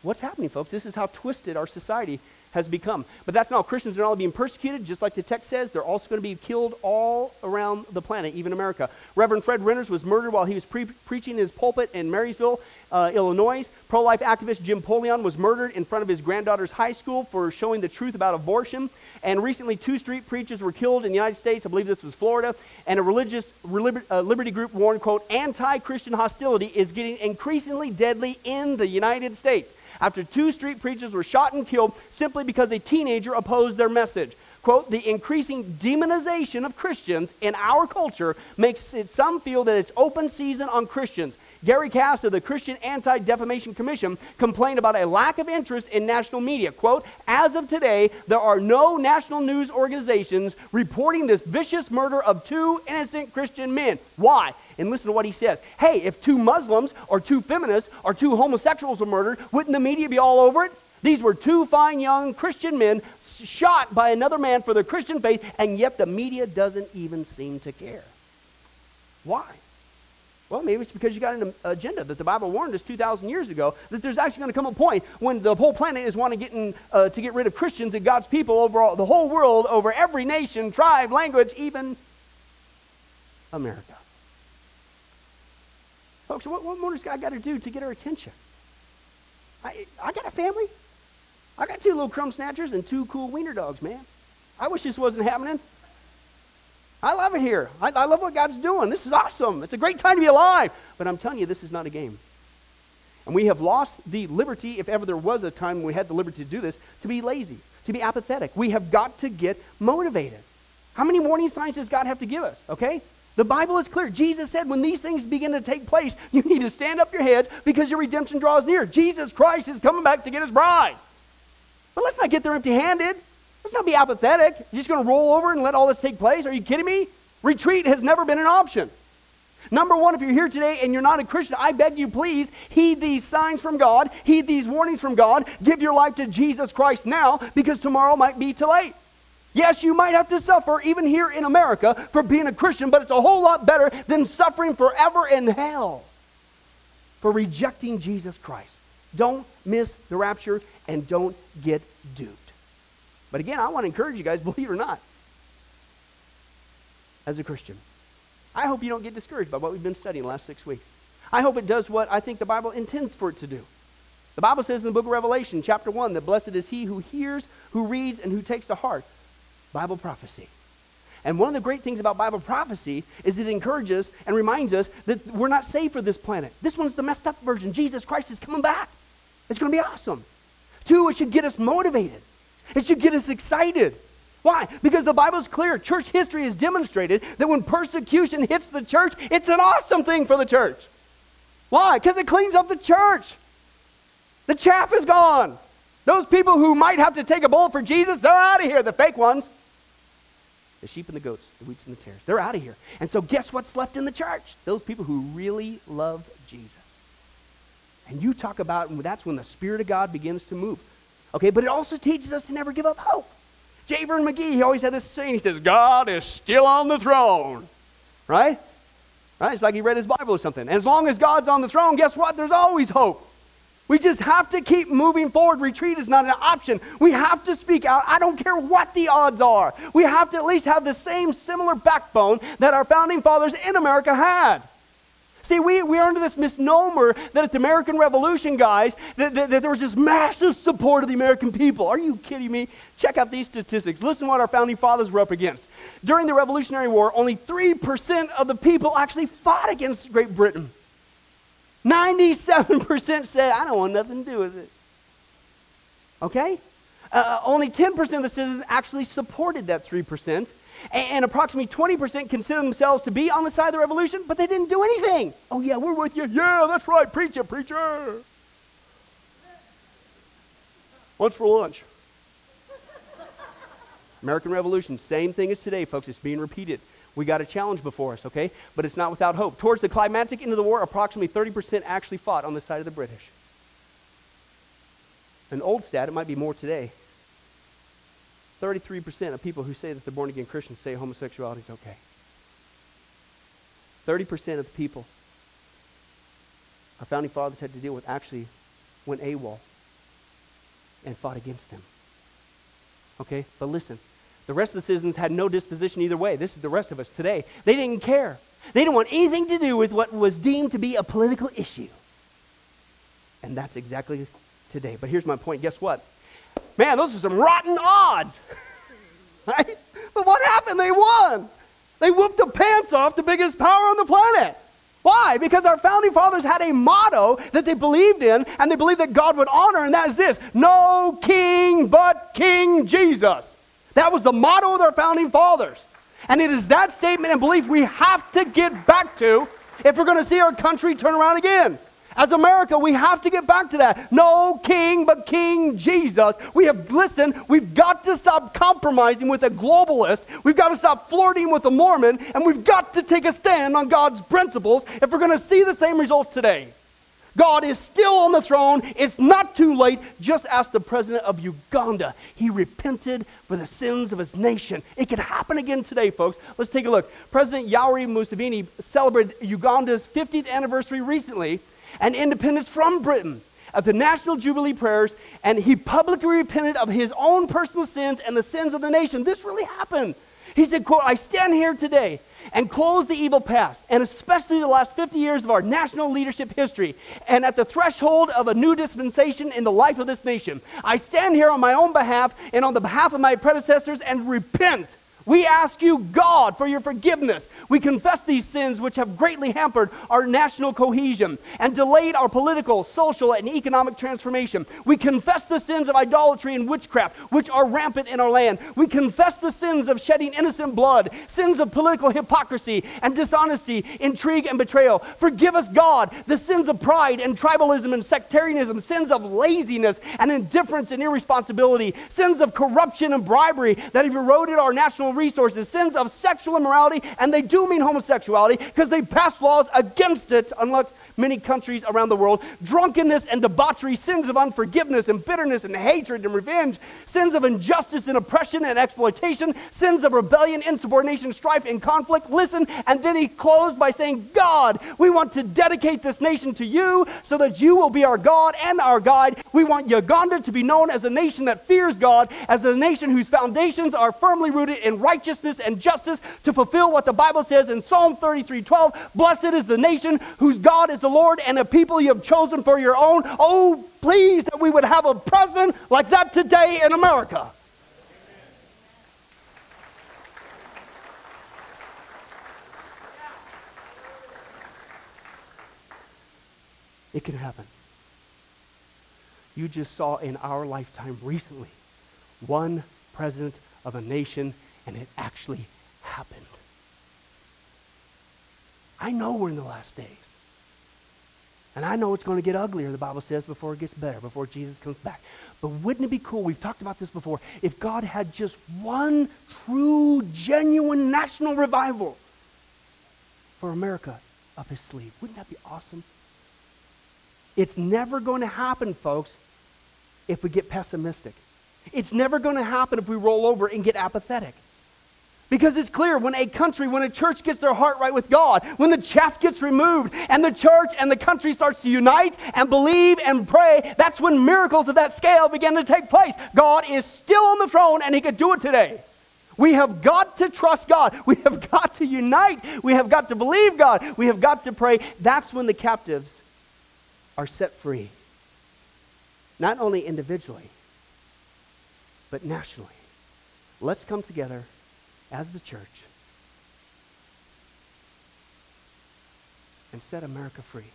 What's happening, folks? This is how twisted our society has become. But that's not all. Christians are not only being persecuted, just like the text says, they're also going to be killed all around the planet, even America. Reverend Fred Renners was murdered while he was pre- preaching in his pulpit in Maryville, uh, Illinois. Pro life activist Jim Pouillon was murdered in front of his granddaughter's high school for showing the truth about abortion. And recently, two street preachers were killed in the United States. I believe this was Florida. And a religious uh, liberty group warned, quote, anti Christian hostility is getting increasingly deadly in the United States after two street preachers were shot and killed simply because a teenager opposed their message. Quote, the increasing demonization of Christians in our culture makes it some feel that it's open season on Christians. Gary Cass of the Christian Anti Defamation Commission complained about a lack of interest in national media. Quote, as of today, there are no national news organizations reporting this vicious murder of two innocent Christian men. Why? And listen to what he says. Hey, if two Muslims or two feminists or two homosexuals were murdered, wouldn't the media be all over it? These were two fine young Christian men shot by another man for their Christian faith, and yet the media doesn't even seem to care. Why? Well, maybe it's because you got an agenda that the Bible warned us 2,000 years ago that there's actually going to come a point when the whole planet is wanting getting, uh, to get rid of Christians and God's people over all, the whole world, over every nation, tribe, language, even America. Folks, what, what more does God got to do to get our attention? I, I got a family. I got two little crumb snatchers and two cool wiener dogs, man. I wish this wasn't happening. I love it here. I, I love what God's doing. This is awesome. It's a great time to be alive. But I'm telling you, this is not a game. And we have lost the liberty, if ever there was a time when we had the liberty to do this, to be lazy, to be apathetic. We have got to get motivated. How many warning signs does God have to give us? Okay? The Bible is clear. Jesus said when these things begin to take place, you need to stand up your heads because your redemption draws near. Jesus Christ is coming back to get his bride. But let's not get there empty handed. Let's not be apathetic. You're just going to roll over and let all this take place? Are you kidding me? Retreat has never been an option. Number one, if you're here today and you're not a Christian, I beg you, please heed these signs from God, heed these warnings from God, give your life to Jesus Christ now because tomorrow might be too late. Yes, you might have to suffer, even here in America, for being a Christian, but it's a whole lot better than suffering forever in hell for rejecting Jesus Christ. Don't miss the rapture and don't get duped. But again, I want to encourage you guys, believe it or not, as a Christian. I hope you don't get discouraged by what we've been studying the last six weeks. I hope it does what I think the Bible intends for it to do. The Bible says in the book of Revelation, chapter 1, that blessed is he who hears, who reads, and who takes to heart Bible prophecy. And one of the great things about Bible prophecy is it encourages and reminds us that we're not saved for this planet. This one's the messed up version. Jesus Christ is coming back. It's going to be awesome. Two, it should get us motivated. It should get us excited. Why? Because the Bible is clear. Church history has demonstrated that when persecution hits the church, it's an awesome thing for the church. Why? Because it cleans up the church. The chaff is gone. Those people who might have to take a bullet for Jesus, they're out of here. The fake ones. The sheep and the goats, the wheats and the tares, they're out of here. And so, guess what's left in the church? Those people who really love Jesus. And you talk about, that's when the Spirit of God begins to move. Okay, but it also teaches us to never give up hope. J. Vernon McGee, he always had this saying. He says, God is still on the throne. Right? Right? It's like he read his Bible or something. And as long as God's on the throne, guess what? There's always hope. We just have to keep moving forward. Retreat is not an option. We have to speak out. I don't care what the odds are. We have to at least have the same similar backbone that our founding fathers in America had. See, we, we are under this misnomer that at the American Revolution, guys, that, that, that, there was this massive support of the American people. Are you kidding me? Check out these statistics. Listen what our founding fathers were up against. During the Revolutionary War, only 3% of the people actually fought against Great Britain. 97% said, I don't want nothing to do with it. Okay? Uh, only 10% of the citizens actually supported that 3% and approximately 20% consider themselves to be on the side of the revolution, but they didn't do anything. Oh, yeah, we're with you. Yeah, that's right. Preach it, preacher. What's for lunch? American Revolution, same thing as today, folks. It's being repeated. We got a challenge before us, okay? But it's not without hope. Towards the climactic end of the war, approximately 30% actually fought on the side of the British. An old stat, it might be more today, 33% of people who say that they're born again Christians say homosexuality is okay. 30% of the people our founding fathers had to deal with actually went AWOL and fought against them. Okay? But listen, the rest of the citizens had no disposition either way. This is the rest of us today. They didn't care. They didn't want anything to do with what was deemed to be a political issue. And that's exactly today. But here's my point. Guess what? Man, those are some rotten odds. right? But what happened? They won. They whooped the pants off the biggest power on the planet. Why? Because our founding fathers had a motto that they believed in, and they believed that God would honor, and that is this No king but King Jesus. That was the motto of our founding fathers. And it is that statement and belief we have to get back to if we're going to see our country turn around again. As America, we have to get back to that. No king but King Jesus. We have listened. We've got to stop compromising with a globalist. We've got to stop flirting with a Mormon. And we've got to take a stand on God's principles if we're going to see the same results today. God is still on the throne. It's not too late. Just ask the president of Uganda. He repented for the sins of his nation. It can happen again today, folks. Let's take a look. President Yoweri Museveni celebrated Uganda's 50th anniversary recently and independence from Britain at the National Jubilee prayers, and he publicly repented of his own personal sins and the sins of the nation. This really happened. He said, quote, I stand here today and close the evil past, and especially the last 50 years of our national leadership history, and at the threshold of a new dispensation in the life of this nation. I stand here on my own behalf and on the behalf of my predecessors and repent we ask you, God, for your forgiveness. We confess these sins which have greatly hampered our national cohesion and delayed our political, social, and economic transformation. We confess the sins of idolatry and witchcraft, which are rampant in our land. We confess the sins of shedding innocent blood, sins of political hypocrisy and dishonesty, intrigue and betrayal. Forgive us, God, the sins of pride and tribalism and sectarianism, sins of laziness and indifference and irresponsibility, sins of corruption and bribery that have eroded our national resources, sins of sexual immorality, and they do mean homosexuality because they pass laws against it, unlike many countries around the world. Drunkenness and debauchery, sins of unforgiveness and bitterness and hatred and revenge, sins of injustice and oppression and exploitation, sins of rebellion, insubordination, strife, and conflict. Listen, and then he closed by saying, God, we want to dedicate this nation to you so that you will be our God and our guide. We want Uganda to be known as a nation that fears God, as a nation whose foundations are firmly rooted in righteousness and justice to fulfill what the Bible says in Psalm 33 12. Blessed is the nation whose God is the the Lord and a people you have chosen for your own. Oh, please that we would have a president like that today in America. It can happen. You just saw in our lifetime recently one president of a nation, and it actually happened. I know we're in the last days. And I know it's going to get uglier, the Bible says, before it gets better, before Jesus comes back. But wouldn't it be cool? We've talked about this before. If God had just one true, genuine national revival for America up his sleeve. Wouldn't that be awesome? It's never going to happen, folks, if we get pessimistic. It's never going to happen if we roll over and get apathetic. Because it's clear when a country, when a church gets their heart right with God, when the chaff gets removed and the church and the country starts to unite and believe and pray, that's when miracles of that scale begin to take place. God is still on the throne and He could do it today. We have got to trust God. We have got to unite. We have got to believe God. We have got to pray. That's when the captives are set free. Not only individually, but nationally. Let's come together as the church and set America free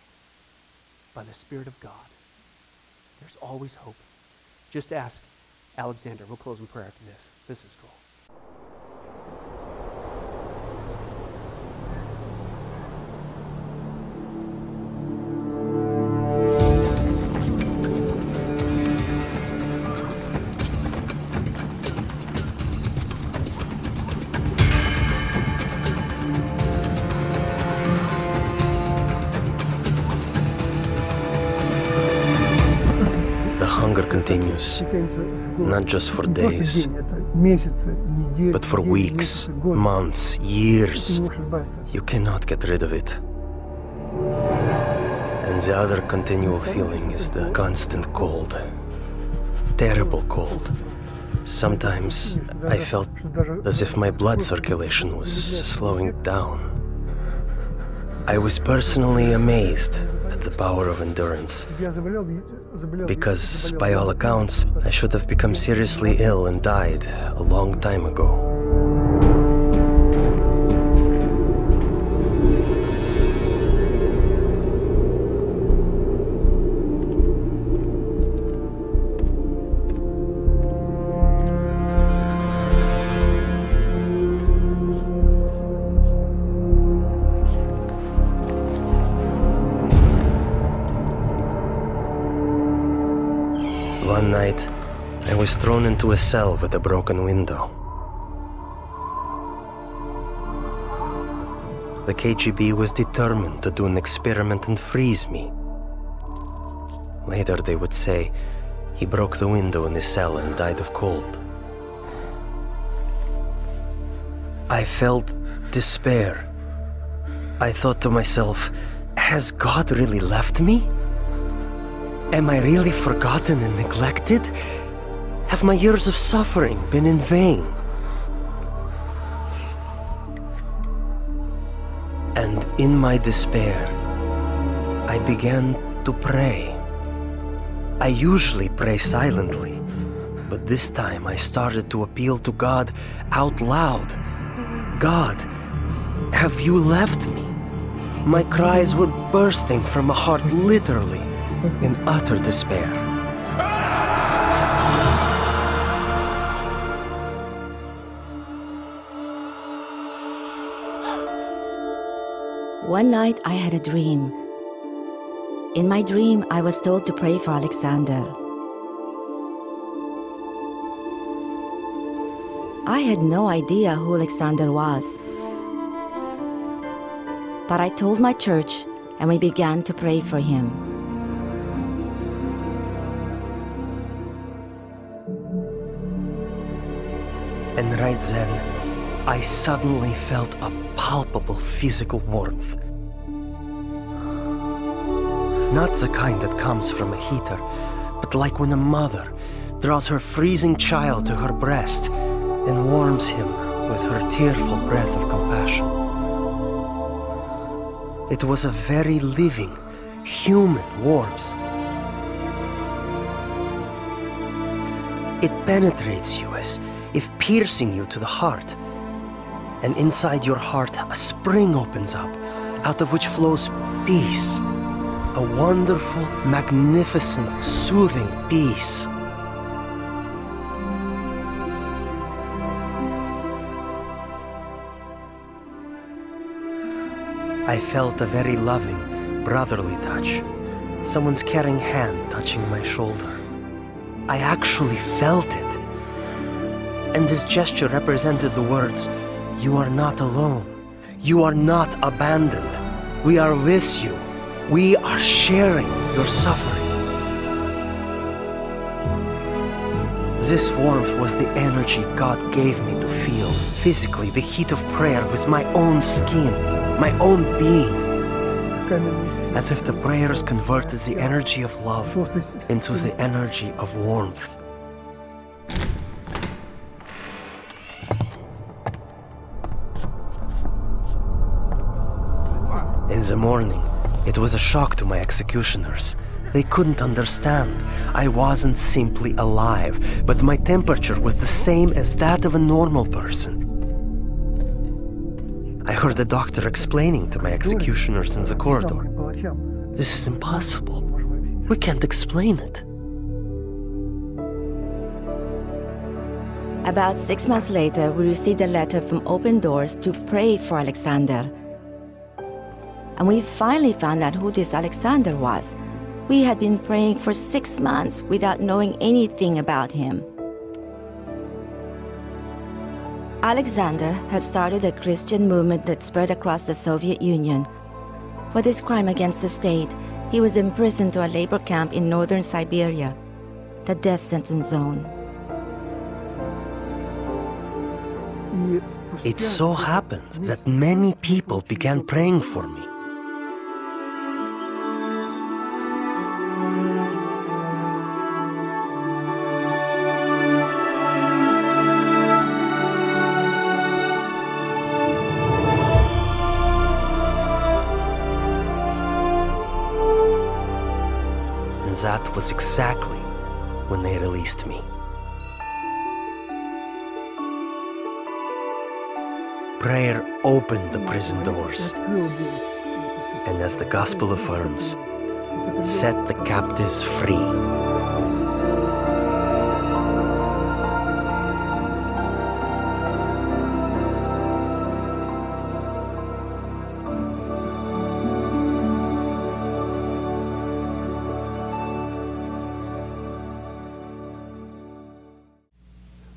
by the Spirit of God. There's always hope. Just ask Alexander. We'll close in prayer after this. This is cool. Not just for days, but for weeks, months, years. You cannot get rid of it. And the other continual feeling is the constant cold, terrible cold, Sometimes I felt as if my blood circulation was slowing down. I was personally amazed at the power of endurance. Because, by all accounts, I should have become seriously ill and died a long time ago. Was thrown into a cell with a broken window. The KGB was determined to do an experiment and freeze me. Later, they would say he broke the window in his cell and died of cold. I felt despair. I thought to myself, has God really left me? Am I really forgotten and neglected? Have my years of suffering been in vain? And in my despair, I began to pray. I usually pray silently, but this time I started to appeal to God out loud. God, have you left me? My cries were bursting from a heart literally in utter despair. One night I had a dream. In my dream, I was told to pray for Alexander. I had no idea who Alexander was. But I told my church and we began to pray for him. And right then, I suddenly felt a palpable physical warmth. Not the kind that comes from a heater, but like when a mother draws her freezing child to her breast and warms him with her tearful breath of compassion. It was a very living, human warmth. It penetrates you as if piercing you to the heart. And inside your heart, a spring opens up, out of which flows peace. A wonderful, magnificent, soothing peace. I felt a very loving, brotherly touch. Someone's caring hand touching my shoulder. I actually felt it. And this gesture represented the words, You are not alone. You are not abandoned. We are with you. We are sharing your suffering. This warmth was the energy God gave me to feel physically the heat of prayer with my own skin, my own being. As if the prayers converted the energy of love into the energy of warmth. In the morning, it was a shock to my executioners. They couldn't understand. I wasn't simply alive, but my temperature was the same as that of a normal person. I heard the doctor explaining to my executioners in the corridor. This is impossible. We can't explain it. About six months later, we received a letter from Open Doors to pray for Alexander. And we finally found out who this Alexander was. We had been praying for six months without knowing anything about him. Alexander had started a Christian movement that spread across the Soviet Union. For this crime against the state, he was imprisoned to a labor camp in northern Siberia, the death sentence zone. It so happened that many people began praying for me. Was exactly when they released me. Prayer opened the prison doors, and as the gospel affirms, set the captives free.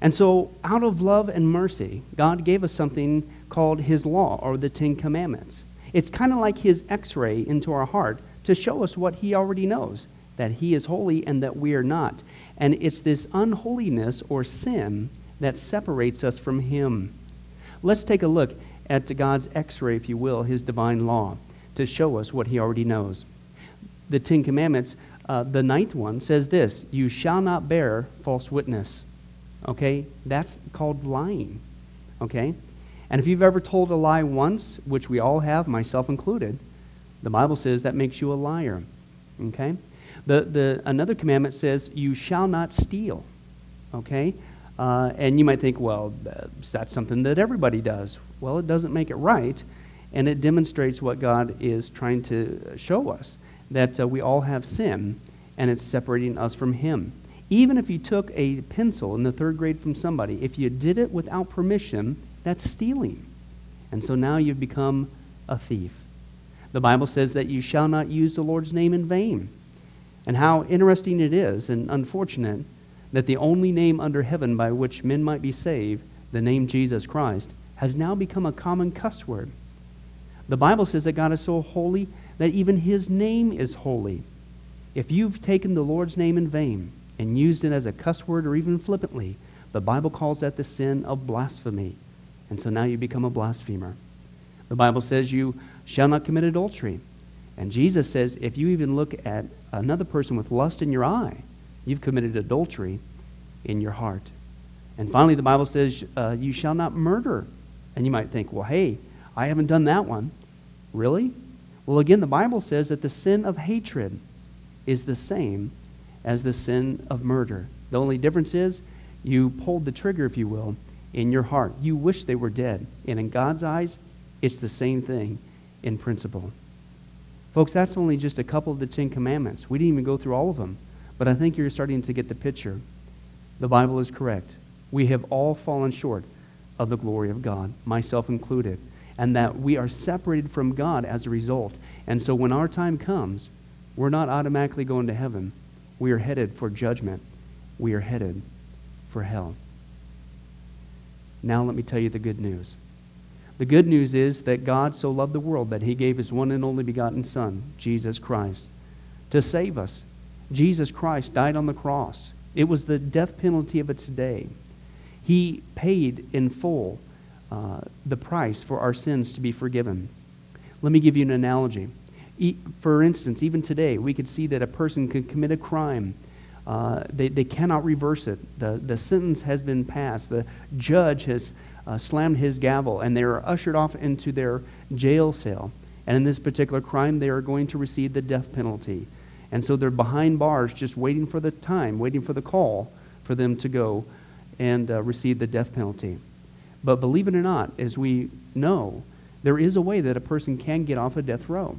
And so, out of love and mercy, God gave us something called His law or the Ten Commandments. It's kind of like His x ray into our heart to show us what He already knows that He is holy and that we are not. And it's this unholiness or sin that separates us from Him. Let's take a look at God's x ray, if you will, His divine law, to show us what He already knows. The Ten Commandments, uh, the ninth one, says this You shall not bear false witness. Okay? That's called lying. Okay? And if you've ever told a lie once, which we all have, myself included, the Bible says that makes you a liar. Okay? The, the, another commandment says, You shall not steal. Okay? Uh, and you might think, well, that's something that everybody does. Well, it doesn't make it right, and it demonstrates what God is trying to show us that uh, we all have sin, and it's separating us from Him. Even if you took a pencil in the third grade from somebody, if you did it without permission, that's stealing. And so now you've become a thief. The Bible says that you shall not use the Lord's name in vain. And how interesting it is and unfortunate that the only name under heaven by which men might be saved, the name Jesus Christ, has now become a common cuss word. The Bible says that God is so holy that even his name is holy. If you've taken the Lord's name in vain, and used it as a cuss word or even flippantly, the Bible calls that the sin of blasphemy. And so now you become a blasphemer. The Bible says you shall not commit adultery. And Jesus says if you even look at another person with lust in your eye, you've committed adultery in your heart. And finally, the Bible says uh, you shall not murder. And you might think, well, hey, I haven't done that one. Really? Well, again, the Bible says that the sin of hatred is the same as the sin of murder. The only difference is you pulled the trigger, if you will, in your heart. You wish they were dead. And in God's eyes, it's the same thing in principle. Folks, that's only just a couple of the Ten Commandments. We didn't even go through all of them. But I think you're starting to get the picture. The Bible is correct. We have all fallen short of the glory of God, myself included, and that we are separated from God as a result. And so when our time comes, we're not automatically going to heaven we are headed for judgment. We are headed for hell. Now, let me tell you the good news. The good news is that God so loved the world that he gave his one and only begotten Son, Jesus Christ, to save us. Jesus Christ died on the cross. It was the death penalty of its day. He paid in full uh, the price for our sins to be forgiven. Let me give you an analogy. For instance, even today, we could see that a person could commit a crime. Uh, they, they cannot reverse it. The, the sentence has been passed. The judge has uh, slammed his gavel, and they are ushered off into their jail cell. And in this particular crime, they are going to receive the death penalty. And so they're behind bars, just waiting for the time, waiting for the call for them to go and uh, receive the death penalty. But believe it or not, as we know, there is a way that a person can get off a death row.